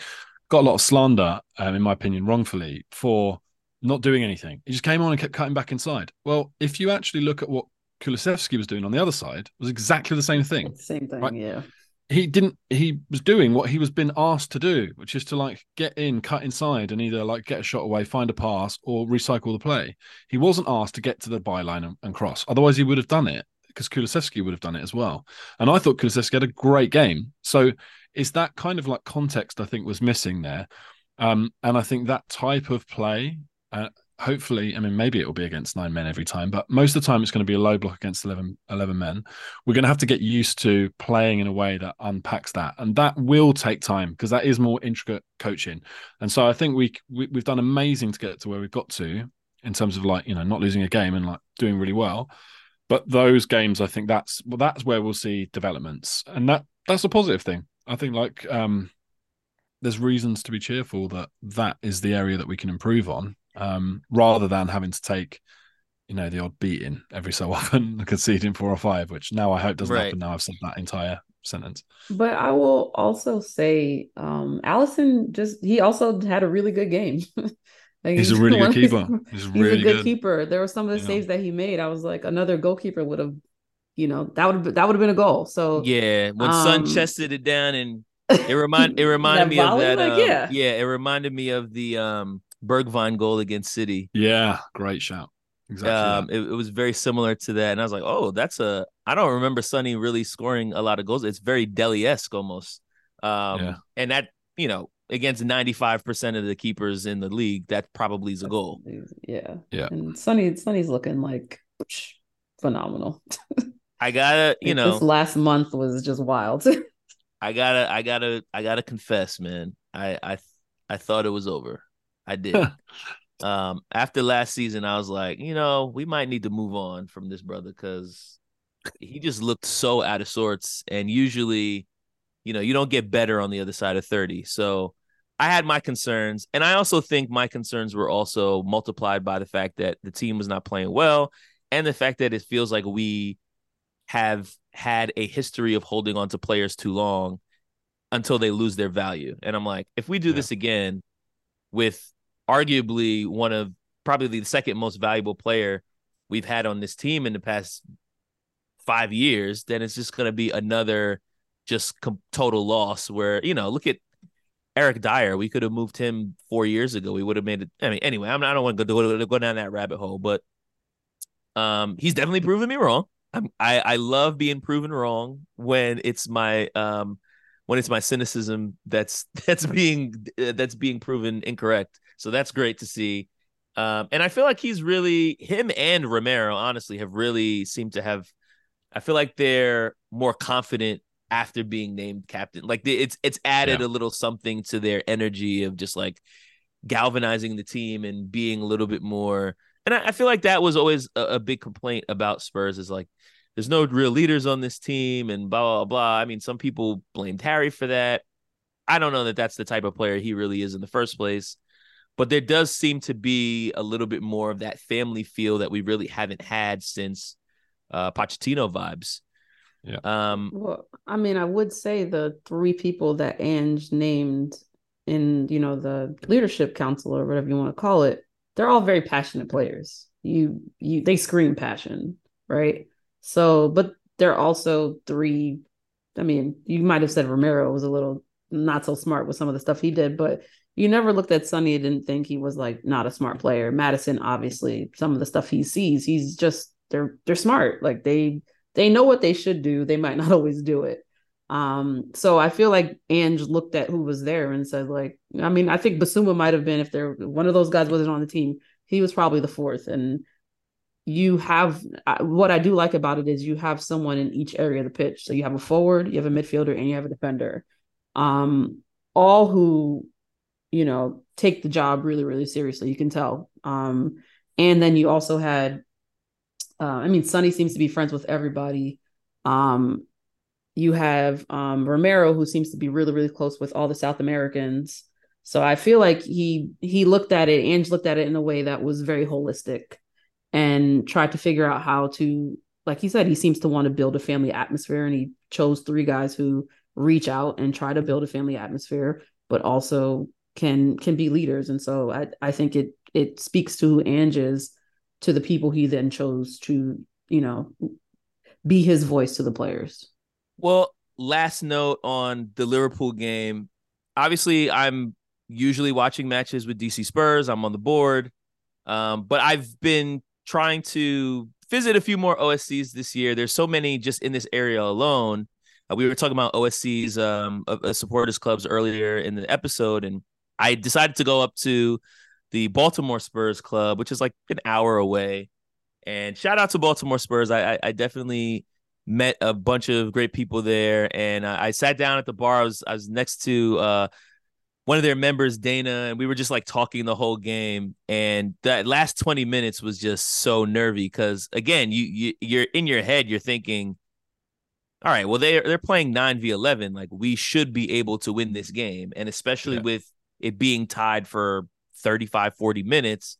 got a lot of slander, um, in my opinion, wrongfully for not doing anything. He just came on and kept cutting back inside. Well, if you actually look at what Kulusevski was doing on the other side, it was exactly the same thing. Same thing, right? yeah he didn't he was doing what he was been asked to do which is to like get in cut inside and either like get a shot away find a pass or recycle the play. He wasn't asked to get to the byline and, and cross. Otherwise he would have done it because Kulusevski would have done it as well. And I thought Kulusevski had a great game. So it's that kind of like context I think was missing there. Um, and I think that type of play uh, hopefully, I mean, maybe it will be against nine men every time, but most of the time it's going to be a low block against 11, 11 men. We're going to have to get used to playing in a way that unpacks that. And that will take time because that is more intricate coaching. And so I think we, we, we've done amazing to get to where we've got to in terms of like, you know, not losing a game and like doing really well. But those games, I think that's well, that's where we'll see developments. And that that's a positive thing. I think like um there's reasons to be cheerful that that is the area that we can improve on um, rather than having to take, you know, the odd beating every so often, conceding four or five, which now I hope doesn't right. happen. Now I've said that entire sentence. But I will also say, um, Alisson just he also had a really good game. like he's, he's, a really good keeper. He's, he's really a good, good, keeper. There were some of the saves that he made. I was like, another goalkeeper would have, you know, that would that would have been a goal. So yeah, when um, Son chested it down and it remind it reminded me volley, of that. Like, um, yeah, yeah, it reminded me of the um Bergwijn goal against City. Yeah, great shout. Exactly. Um, it, it, was very similar to that, and I was like, "Oh, that's a." I don't remember Sonny really scoring a lot of goals. It's very Dele esque almost. Um, yeah. and that you know, against 95% of the keepers in the league, that probably is a goal. Yeah. Yeah. And Sonny Sonny's looking like phenomenal. I gotta, you know, this last month was just wild. I gotta, I gotta, I gotta confess, man. I, I, I thought it was over. I did. um, after last season, I was like, you know, we might need to move on from this brother because he just looked so out of sorts. And usually, you know, you don't get better on the other side of 30. So I had my concerns. And I also think my concerns were also multiplied by the fact that the team was not playing well and the fact that it feels like we have had a history of holding on to players too long until they lose their value. And I'm like, if we do yeah. this again with arguably one of probably the second most valuable player we've had on this team in the past five years, then it's just going to be another just com- total loss where, you know, look at Eric Dier. We could have moved him four years ago. We would have made it. I mean, anyway, I'm, I don't want to go, go down that rabbit hole, but um, he's definitely proven me wrong. I'm, I, I love being proven wrong when it's my um when it's my cynicism that's that's being that's being proven incorrect. So that's great to see. Um, and I feel like he's really him and Romero honestly have really seemed to have. I feel like they're more confident after being named captain. Like they, it's it's added yeah. a little something to their energy of just like galvanizing the team and being a little bit more. And I, I feel like that was always a, a big complaint about Spurs is like there's no real leaders on this team and blah blah blah. I mean, some people blamed Harry for that. I don't know that that's the type of player he really is in the first place, but there does seem to be a little bit more of that family feel that we really haven't had since uh, Pochettino vibes. Yeah. Um. Well, I mean, I would say the three people that Ange named in you know the leadership council or whatever you want to call it, they're all very passionate players. You you they scream passion, right? So, but they're also three. I mean, you might have said Romero was a little not so smart with some of the stuff he did, but you never looked at Sonny and didn't think he was like not a smart player. Maddison, obviously, some of the stuff he sees, he's just they're they're smart. Like they they know what they should do. They might not always do it. Um, so I feel like Ange looked at who was there and said, like, I mean, I think Bissouma might have been if there one of those guys wasn't on the team, he was probably the fourth. And you have what I do like about it is you have someone in each area of the pitch. So you have a forward, you have a midfielder, and you have a defender. Um, all who, you know, take the job really, really seriously. You can tell. Um, and then you also had, uh, I mean, Sonny seems to be friends with everybody. Um, you have um, Romero, who seems to be really, really close with all the South Americans. So I feel like he he looked at it, Ange looked at it in a way that was very holistic and tried to figure out how to like he said he seems to want to build a family atmosphere and he chose three guys who reach out and try to build a family atmosphere but also can can be leaders. And so i i think it it speaks to Ange's to the people he then chose to you know be his voice to the players. Well last note on the liverpool game. Obviously i'm usually watching matches with dc spurs. I'm on the board. Um, but i've been trying to visit a few more OSCs this year. There's so many just in this area alone. Uh, we were talking about OSCs, um, uh, supporters clubs earlier in the episode, and I decided to go up to the Baltimore Spurs Club, which is like an hour away. And shout out to Baltimore Spurs. I, I, I definitely met a bunch of great people there, and I, I sat down at the bar. I was I was next to uh, one of their members, Dana, and we were just like talking the whole game. And that last 20 minutes was just so nervy because again, you, you you're in your head, you're thinking, all right, well, they're they're playing 9 v 11. Like we should be able to win this game. And especially yeah. with it being tied for 35, 40 minutes.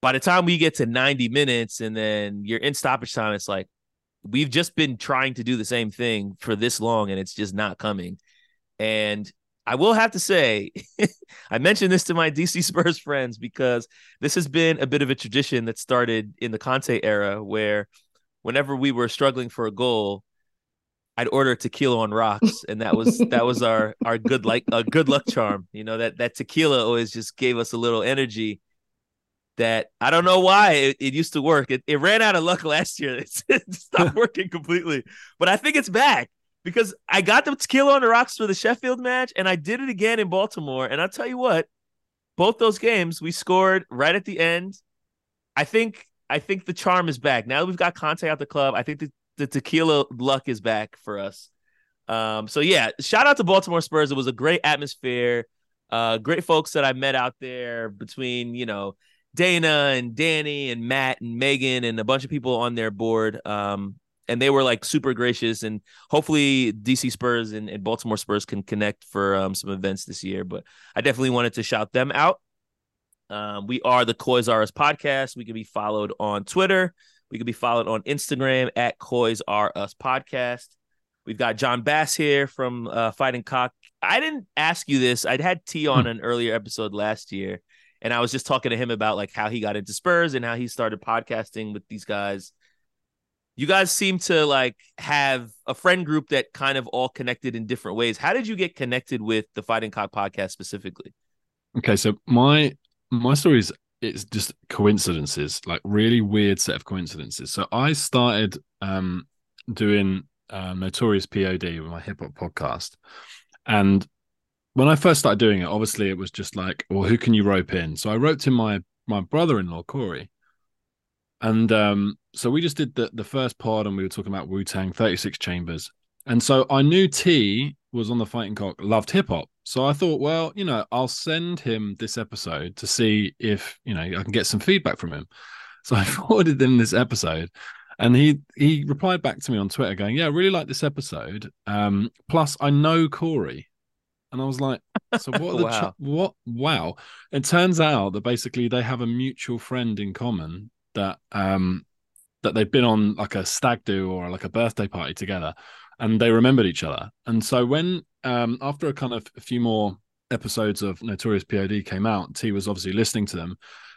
By the time we get to 90 minutes and then you're in stoppage time, it's like we've just been trying to do the same thing for this long and it's just not coming. And I will have to say, I mentioned this to my DC Spurs friends because this has been a bit of a tradition that started in the Conte era where whenever we were struggling for a goal, I'd order tequila on rocks, and that was that was our our good like a good luck charm. You know that that tequila always just gave us a little energy. That I don't know why it, it used to work. It, it ran out of luck last year. It, it stopped working completely, but I think it's back. because I got the tequila on the rocks for the Sheffield match, and I did it again in Baltimore. And I'll tell you what, both those games we scored right at the end. I think I think the charm is back now that we've got Conte out the club. I think the, the tequila luck is back for us. Um, so yeah, shout out to Baltimore Spurs. It was a great atmosphere. Uh, great folks that I met out there between you know Dana and Danny and Matt and Megan and a bunch of people on their board. Um, and they were like super gracious and hopefully dc spurs and, and baltimore spurs can connect for um, some events this year but i definitely wanted to shout them out um, we are the Coys R Us podcast we can be followed on twitter we can be followed on instagram at Coys R Us podcast. We've got Jon Bass here from uh, fighting cock. I didn't ask you this. I'd had t on an earlier episode last year and i was just talking to him about like how he got into spurs and how he started podcasting with these guys. You guys seem to like have a friend group that kind of all connected in different ways. How did you get connected with the Fighting Cock podcast specifically? Okay, so my my story is it's just coincidences, like really weird set of coincidences. So I started um doing uh, Notorious POD with my hip hop podcast, and when I first started doing it, obviously it was just like, well, who can you rope in? So I roped in my my brother in law Corey, and um, so we just did the, the first pod and we were talking about Wu Tang 36 Chambers. And so I knew T was on the Fighting Cock, loved hip hop. So I thought, well, you know, I'll send him this episode to see if, you know, I can get some feedback from him. So I forwarded him this episode and he he replied back to me on Twitter going, Yeah, I really like this episode. Um, plus I know Corey. And I was like, so what wow. Ch- what wow. It turns out that basically they have a mutual friend in common that um that they've been on like a stag do or like a birthday party together and they remembered each other and so when um after a kind of a few more episodes of notorious pod came out t was obviously listening to them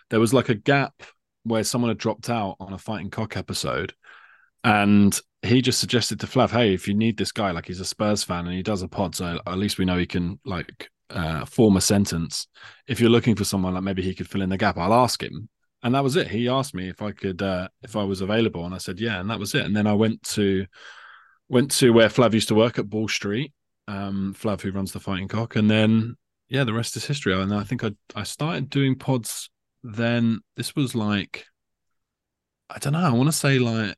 there was like a gap where someone had dropped out on a fighting cock episode and he just suggested to flav hey if you need this guy like he's a spurs fan and he does a pod so at least we know he can like uh, form a sentence if you're looking for someone like maybe he could fill in the gap i'll ask him and that was it. He asked me if I could uh, if I was available, and I said yeah, and that was it. And then I went to went to where Flav used to work at Ball Street. Um, Flav, who runs the Fighting Cock, and then yeah, the rest is history. And I think I I started doing pods. Then this was like I don't know. I want to say like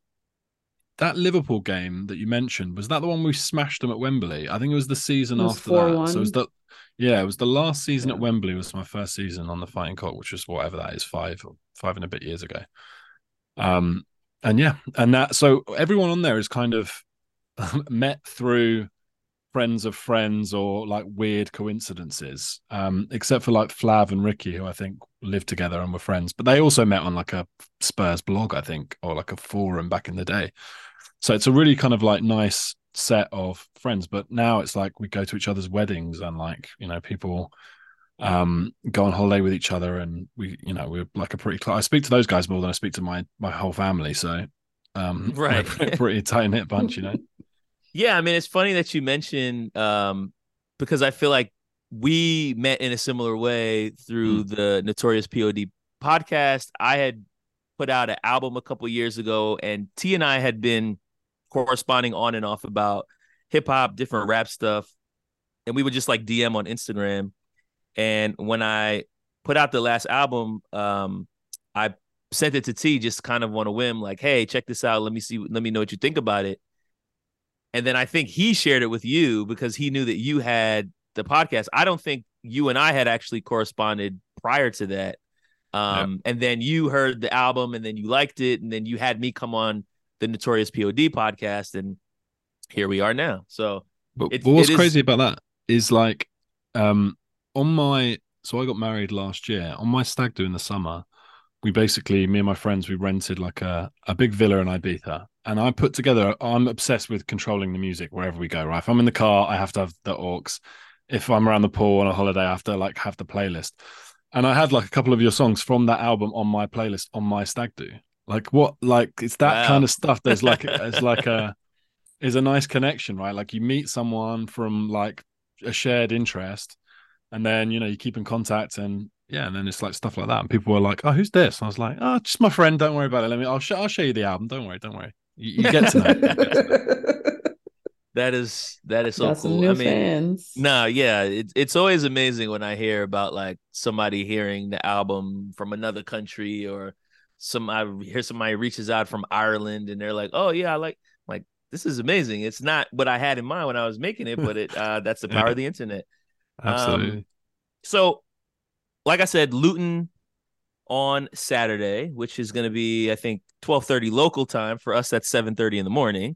that Liverpool game that you mentioned was that the one we smashed them at Wembley? I think it was the season was after that. So it was the yeah, it was the last season yeah. at Wembley was my first season on the Fighting Cock, which was whatever that is, five or five and a bit years ago. Um, and yeah, and that so everyone on there is kind of met through friends of friends or like weird coincidences. Um, except for like Flav and Ricky, who I think lived together and were friends, but they also met on like a Spurs blog, I think, or like a forum back in the day. So it's a really kind of like nice set of friends. But now it's like we go to each other's weddings and like, you know, people um go on holiday with each other and we you know we're like a pretty close i speak to those guys more than i speak to my my whole family so um right pretty tight knit bunch you know yeah i mean it's funny that you mentioned um because i feel like we met in a similar way through mm. the notorious pod podcast i had put out an album a couple years ago and t and i had been corresponding on and off about hip hop, different rap stuff. And we would just like DM on Instagram. And when I put out the last album, um, I sent it to T just kind of on a whim, like, hey, check this out. Let me see, let me know what you think about it. And then I think he shared it with you because he knew that you had the podcast. I don't think you and I had actually corresponded prior to that. Um, and then you heard the album and then you liked it, and then you had me come on the Notorious POD podcast, and here we are now. So, but, it, but what's crazy about that is like, um, on my so I got married last year on my stag do in the summer. We basically, me and my friends, we rented like a, a big villa in Ibiza, and I put together. I'm obsessed with controlling the music wherever we go. Right, if I'm in the car, I have to have the aux. If I'm around the pool on a holiday, I have to like have the playlist. And I had like a couple of your songs from that album on my playlist on my stag do. Like what? Like it's that wow. kind of stuff. There's like it's like a is a nice connection, right? Like you meet someone from like a shared interest, and then you know you keep in contact, and yeah, and then it's like stuff like that. And people were like, "Oh, who's this?" And I was like, "Oh, just my friend. Don't worry about it. Let me. I'll show. I'll show you the album. Don't worry. Don't worry. You, you get to know." That is that is so Got some cool. new I mean, fans. Nah, yeah, it's it's always amazing when I hear about like somebody hearing the album from another country or some I hear somebody reaches out from Ireland and they're like, "Oh yeah, I like like this is amazing." It's not what I had in mind when I was making it, but it uh that's the power of the internet. Absolutely. Um, so, like I said, Luton on Saturday, which is going to be I think twelve thirty local time for us. That's seven thirty in the morning.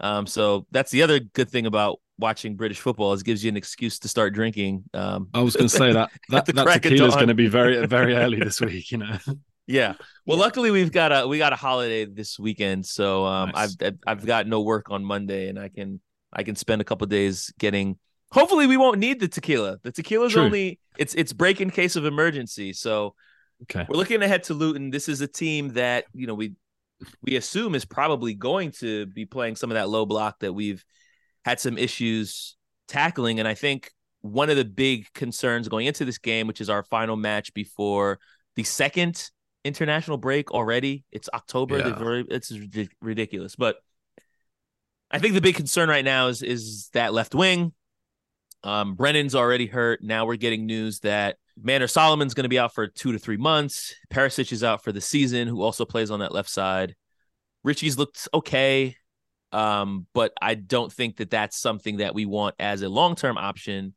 Um, so that's the other good thing about watching British football is it gives you an excuse to start drinking. Um, I was going to say that that, that tequila is going to be very very early this week. You know. yeah. Well, Yeah. luckily we've got a we got a holiday this weekend, so um, Nice. I've I've- I've got no work on Monday, and I can I can spend a couple days getting. Hopefully, we won't need the tequila. The tequila's True. only it's it's break in case of emergency. So Okay. we're looking ahead to Luton. This is a team that you know we we assume is probably going to be playing some of that low block that we've had some issues tackling, and I think one of the big concerns going into this game, which is our final match before the second international break already. It's October. Yeah. It's ridiculous, but I think the big concern right now is is that left wing. Um, Brennan's already hurt. Now we're getting news that Manor Solomon's going to be out for two to three months. Perisic is out for the season, who also plays on that left side. Richie's looked okay, um, but I don't think that that's something that we want as a long term option.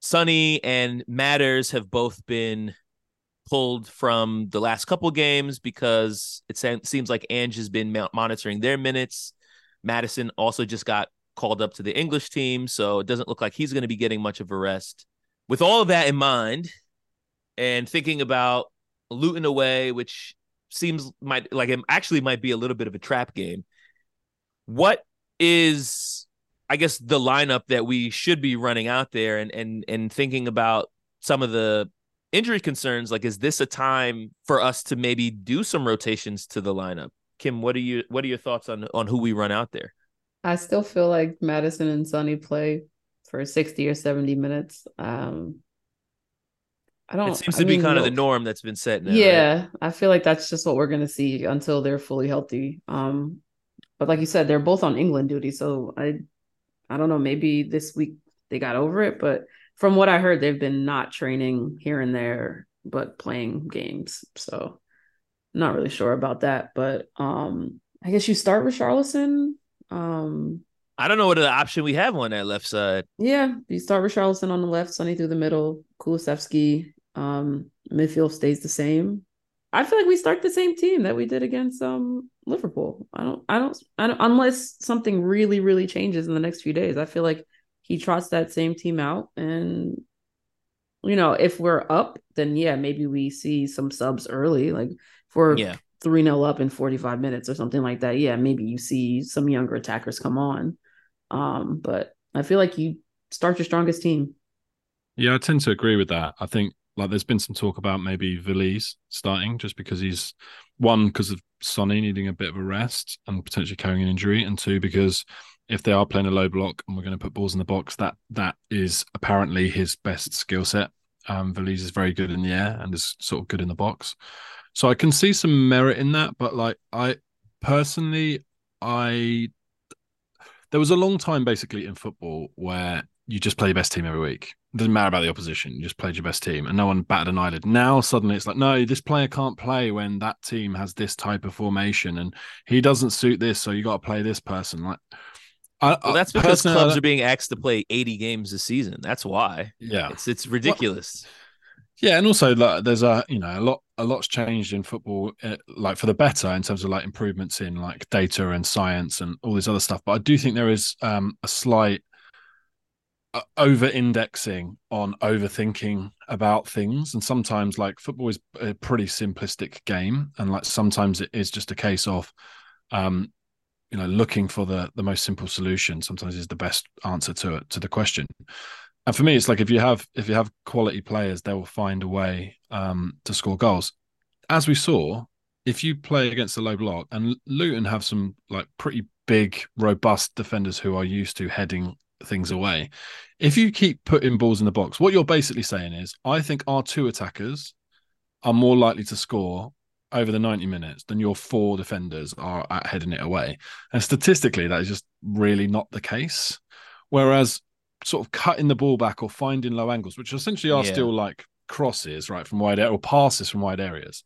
Sonny and Matters have both been pulled from the last couple games because it seems like Ange has been monitoring their minutes. Maddison also just got called up to the English team, so it doesn't look like he's going to be getting much of a rest. With all of that in mind, and thinking about Luton away, which seems might like it actually might be a little bit of a trap game. What is I guess the lineup that we should be running out there and and and thinking about some of the injury concerns like is this a time for us to maybe do some rotations to the lineup? Kim, what are you what are your thoughts on on who we run out there? I still feel like Maddison and Sonny play for 60 or 70 minutes. Um, I don't. It seems I to be mean, kind of the norm that's been set now. right? Yeah, I feel like that's just what we're gonna see until they're fully healthy. Um, but like you said, they're both on England duty, so I, I don't know. Maybe this week they got over it, but from what I heard, they've been not training here and there, but playing games. So, not really sure about that. But um, I guess you start with Richarlison. Um, I don't know what other option we have on that left side. yeah, you start with Richarlison on the left, Sonny through the middle, Kulusevski. Um, midfield stays the same. I feel like we start the same team that we did against um Liverpool. I don't, I don't, I don't, unless something really, really changes in the next few days. I feel like he trots that same team out, and you know, if we're up, then yeah, maybe we see some subs early. Like if we're Yeah. Three 0 up in forty five minutes or something like that. Yeah, maybe you see some younger attackers come on. Um, but I feel like you start your strongest team. Yeah, I tend to agree with that. I think like there's been some talk about maybe Veliz starting just because he's one because of Sonny needing a bit of a rest and potentially carrying an injury, and two because if they are playing a low block and we're going to put balls in the box, that that is apparently his best skill set. Um, Veliz is very good in the air and is sort of good in the box, so I can see some merit in that. But like I personally, I there was a long time basically in football where you just play your best team every week. It doesn't matter about the opposition. You just played your best team and no one batted an eyelid. Now suddenly it's like, no, this player can't play when that team has this type of formation and he doesn't suit this, so you got to play this person. Like, I, Well, that's because clubs are being asked to play 80 games a season. That's why. yeah, It's it's ridiculous. Yeah, and also like, there's a you know a lot a lot's changed in football, uh, like for the better in terms of like improvements in like data and science and all this other stuff. But I do think there is um, a slight uh, over-indexing on overthinking about things, and sometimes like football is a pretty simplistic game, and like sometimes it is just a case of, um, you know, looking for the the most simple solution. Sometimes is the best answer to to the question. And for me, it's like if you have if you have quality players, they will find a way um, to score goals. As we saw, if you play against a low block, and Luton have some like pretty big, robust defenders who are used to heading things away. If you keep putting balls in the box, what you're basically saying is, I think our two attackers are more likely to score over the 90 minutes than your four defenders are at heading it away. And statistically, that is just really not the case. Whereas sort of cutting the ball back or finding low angles, which essentially are Yeah. still like crosses, right, from wide or passes from wide areas.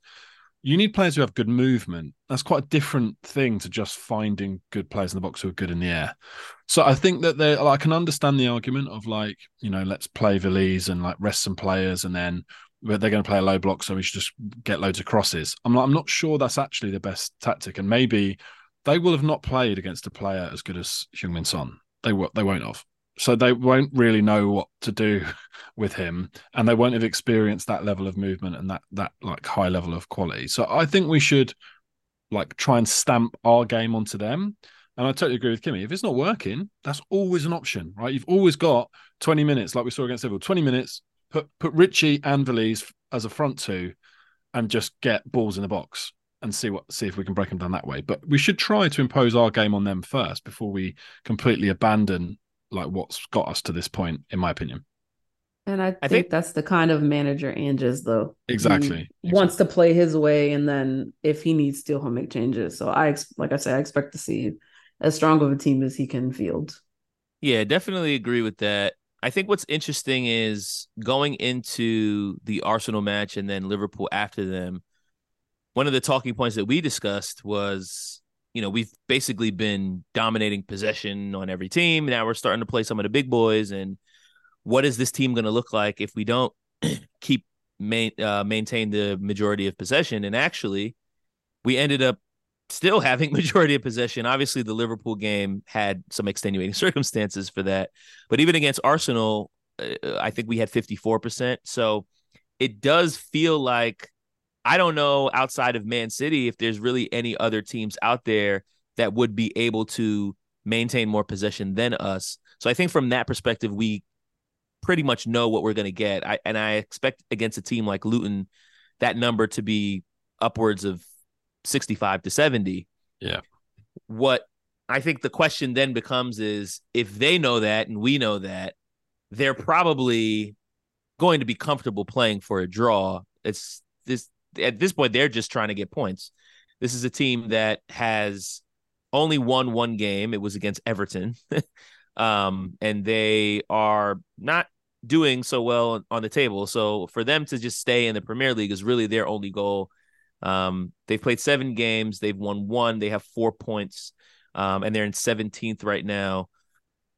You need players who have good movement. That's quite a different thing to just finding good players in the box who are good in the air. So I think that they, I can understand the argument of like, you know, let's play Veliz and like rest some players, and then they're going to play a low block, so we should just get loads of crosses. I'm not, I'm not sure that's actually the best tactic, and maybe they will have not played against a player as good as Heung-Min Son. They will, they won't have. So they won't really know what to do with him, and they won't have experienced that level of movement and that that like high level of quality. So I think we should like try and stamp our game onto them. And I totally agree with Kimmy. If it's not working, that's always an option, right? You've always got 20 minutes, like we saw against Liverpool, 20 minutes, put put Richie and Veliz as a front two and just get balls in the box and see what see if we can break them down that way. But we should try to impose our game on them first before we completely abandon like what's got us to this point, in my opinion. And I think, think- that's the kind of manager Ange is, though. Exactly. He wants to play his way, and then if he needs to, he'll make changes. So I, like I said, I expect to see as strong of a team as he can field. Yeah, definitely agree with that. I think what's interesting is going into the Arsenal match and then Liverpool after them. One of the talking points that we discussed was, you know, we've basically been dominating possession on every team. Now we're starting to play some of the big boys. And what is this team going to look like if we don't keep main, uh, maintain the majority of possession? And actually, we ended up still having majority of possession. Obviously, the Liverpool game had some extenuating circumstances for that, but even against Arsenal, uh, I think we had 54%. So it does feel like I don't know outside of Man City if there's really any other teams out there that would be able to maintain more possession than us. So I think from that perspective, we pretty much know what we're going to get. I, and I expect against a team like Luton, that number to be upwards of 65 to 70. Yeah. What I think the question then becomes is if they know that and we know that, they're probably going to be comfortable playing for a draw. It's this at this point they're just trying to get points. This is a team that has only won one game. It was against Everton. um, and they are not doing so well on the table. So for them to just stay in the Premier League is really their only goal. Um, they've played seven games, they've won one, they have four points, um, and they're in 17th right now,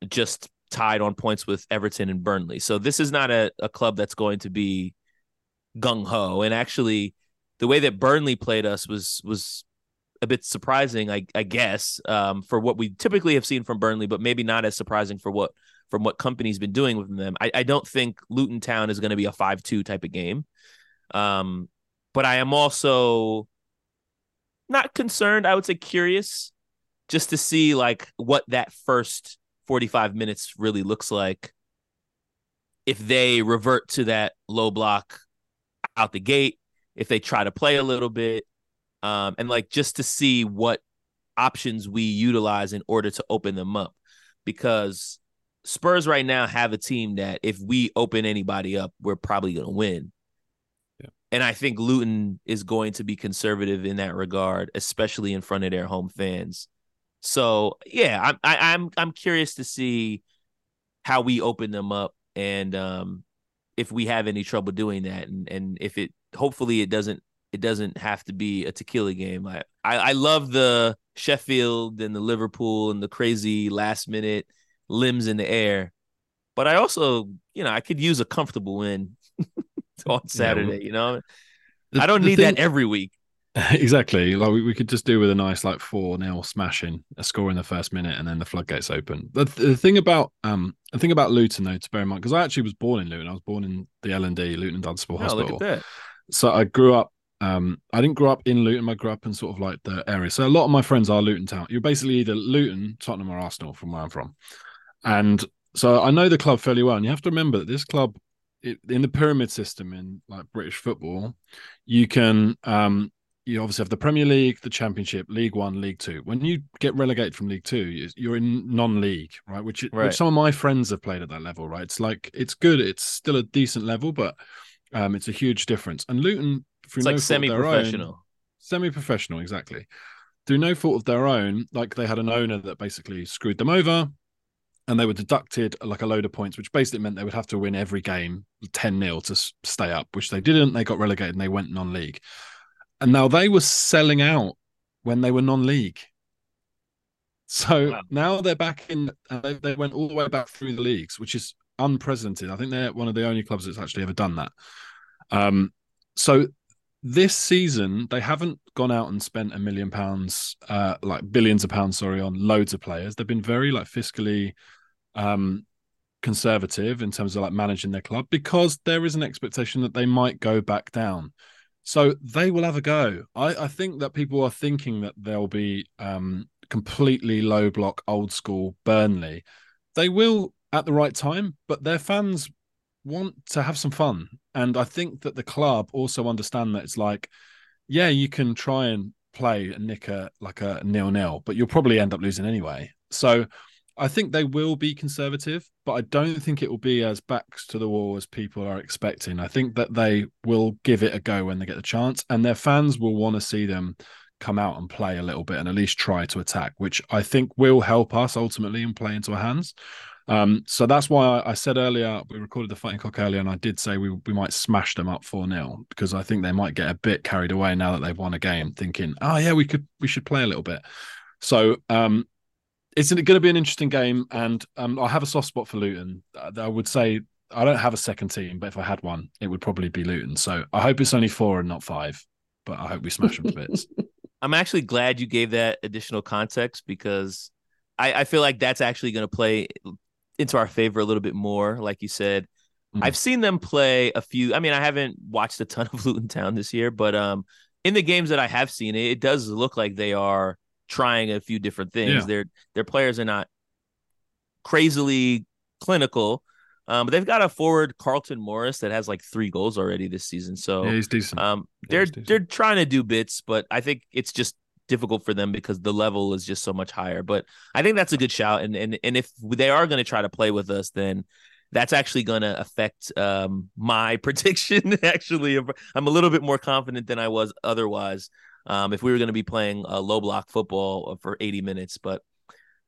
just tied on points with Everton and Burnley. So this is not a, a club that's going to be gung ho. And actually, the way that Burnley played us was was a bit surprising, I, I guess, um, for what we typically have seen from Burnley, but maybe not as surprising for what from what Kompany's been doing with them. I, I don't think Luton Town is going to be a five two type of game. Um, but I am also not concerned. I would say curious, just to see like what that first forty five minutes really looks like. If they revert to that low block out the gate, if they try to play a little bit, um, and like just to see what options we utilize in order to open them up, because Spurs right now have a team that if we open anybody up, we're probably going to win. Yeah. And I think Luton is going to be conservative in that regard, especially in front of their home fans. So yeah, I'm I, I'm I'm curious to see how we open them up and um, if we have any trouble doing that, and and if it hopefully it doesn't it doesn't have to be a tequila game. I I, I love the Sheffield and the Liverpool and the crazy last minute limbs in the air. But I also, you know, I could use a comfortable win on Saturday, you know. The- I don't need thing- that every week. exactly. Like we, we could just do with a nice like four nil smashing, a score in the first minute, and then the floodgates open. The, the thing about um the thing about Luton though to bear in mind because I actually was born in Luton. I was born in the L and D Luton Dunstable Oh, Hospital. Look at that. So I grew up. Um, I didn't grow up in Luton. I grew up in sort of like the area. So a lot of my friends are Luton Town. You're basically either Luton, Tottenham, or Arsenal from where I'm from. And so I know the club fairly well. And you have to remember that this club, it, in the pyramid system in like British football, you can um, you obviously have the Premier League, the Championship, League One, League Two. When you get relegated from League Two, you- you're in non-league, right? Which Right. which some of my friends have played at that level, right? It's like it's good. It's still a decent level, but um, it's a huge difference. And Luton, through It's no like fault of their own- semi-professional. semi-professional, exactly. through no fault of their own, like they had an owner that basically screwed them over and they were deducted like a load of points, which basically meant they would have to win every game 10 0 to stay up, which they didn't. They got relegated and they went non league. And now they were selling out when they were non league. So wow. now they're back in, they, they went all the way back through the leagues, which is unprecedented. I think they're one of the only clubs that's actually ever done that. Um, so this season they haven't gone out and spent a million pounds, uh, like billions of pounds, sorry, on loads of players. They've been very like fiscally um, conservative in terms of like managing their club because there is an expectation that they might go back down. So they will have a go. I, I think that people are thinking that they'll be um, completely low block, old school Burnley. They will at the right time, but their fans want to have some fun. And I think that the club also understand that it's like, yeah, you can try and play and nick a like a nil nil, but you'll probably end up losing anyway. So I think they will be conservative, but I don't think it will be as backs to the wall as people are expecting. I think that they will give it a go when they get the chance, and their fans will want to see them come out and play a little bit and at least try to attack, which I think will help us ultimately and play into our hands. Um, so that's why I said earlier we recorded the fighting cock earlier, and I did say we we might smash them up four 0 because I think they might get a bit carried away now that they've won a game, thinking, oh yeah, we could we should play a little bit. So um, it's going to be an interesting game, and um, I have a soft spot for Luton. I would say I don't have a second team, but if I had one, it would probably be Luton. So I hope it's only four and not five, but I hope we smash them to bits. I'm actually glad you gave that additional context because I, I feel like that's actually going to play into our favor a little bit more. Like you said, mm-hmm. I've seen them play a few. I mean, I haven't watched a ton of Luton Town this year, but um, in the games that I have seen, it, it does look like they are trying a few different things. Yeah. Their their players are not crazily clinical. Um, but they've got a forward Carlton Morris that has like three goals already this season. So yeah, he's decent. Um, they're decent. they're trying to do bits, but I think it's just difficult for them because the level is just so much higher. But I think that's a good shout. And and and if they are going to try to play with us, then that's actually going to affect um, my prediction. actually, I'm a little bit more confident than I was otherwise. Um, if we were going to be playing a low block football for 80 minutes, but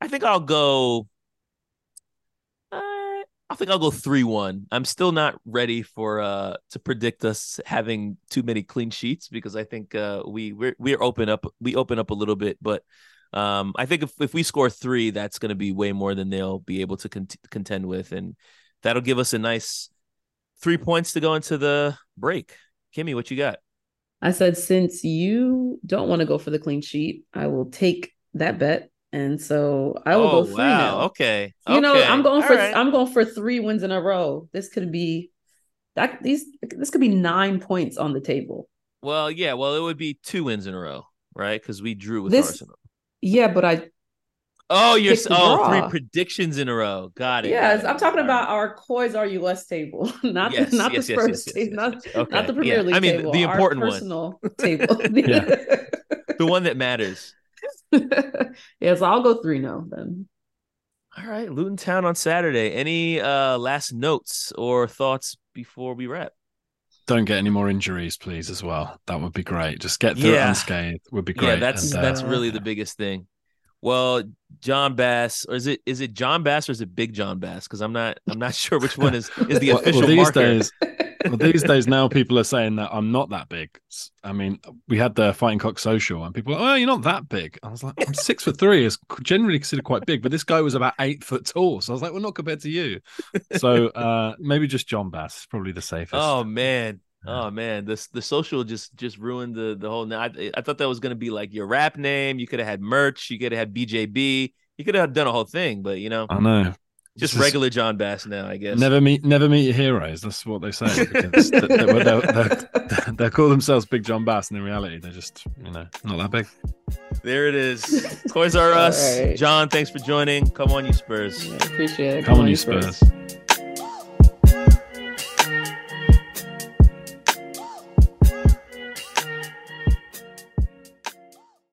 I think I'll go I think I'll go three one. I'm still not ready for uh to predict us having too many clean sheets because I think uh we we're we're open up we open up a little bit, but um I think if if we score three, that's going to be way more than they'll be able to con- contend with, and that'll give us a nice three points to go into the break. Kimmy, what you got? I said since you don't want to go for the clean sheet, I will take that bet and so I will oh, go three wow. now. Okay. You okay. know, I'm going All for right. I'm going for three wins in a row. This could be that these this could be nine points on the table. Well, yeah. Well, it would be two wins in a row, right? Because we drew with this, Arsenal. Yeah, but I. Oh, you're oh draw. three predictions in a row. Got it. Yes, I'm talking about our Coys Less table, not yes, the, not yes, the Spurs yes, table, not, okay. not the Premier yeah. League. I mean, table, the important one, personal table, the one that matters. yeah, so I'll go three now then. All right, Luton Town on Saturday. Any uh last notes or thoughts before we wrap? Don't get any more injuries, please, as well. That would be great. Just get through yeah. it unscathed would be great. Yeah, that's and, uh, that's really the biggest thing. Well, Jon Bass, or is it is it Jon Bass or is it Big Jon Bass? Because I'm not I'm not sure which one is is the official well, these marker. Days, well, these days now people are saying that I'm not that big. I mean, we had the Fighting Cock social, and people, are, oh, you're not that big. I was like, I'm six foot three, is generally considered quite big, but this guy was about eight foot tall. So I was like, well, not compared to you. So uh, maybe just Jon Bass, probably the safest. Oh man, Oh man, this the social just just ruined the the whole. I, I thought that was gonna be like your rap name. You could have had merch. You could have had BJB. You could have done a whole thing, but you know, I know. Just this regular Jon Bass now, I guess. Never meet, never meet your heroes. That's what they say. Because they, they, they, they, call themselves Big Jon Bass, and in reality, they're just, you know, not that big. There it is. Toys R Us. Right. Jon, thanks for joining. Come on, you Spurs. Yeah, appreciate it. Come, Come on, you Spurs. Spurs.